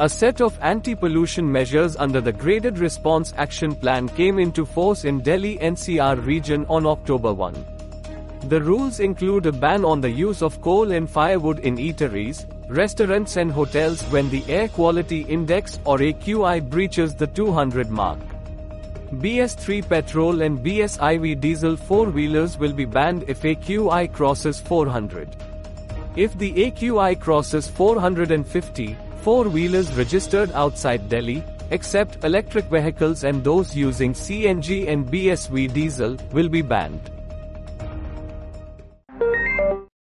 A set of anti-pollution measures under the Graded Response Action Plan came into force in Delhi NCR region on October 1. The rules include a ban on the use of coal and firewood in eateries, restaurants and hotels when the Air Quality Index or AQI breaches the 200 mark. BS3 petrol and BSIV diesel four-wheelers will be banned if AQI crosses 400. If the AQI crosses 450, four-wheelers registered outside Delhi, except electric vehicles and those using CNG and BSV diesel, will be banned.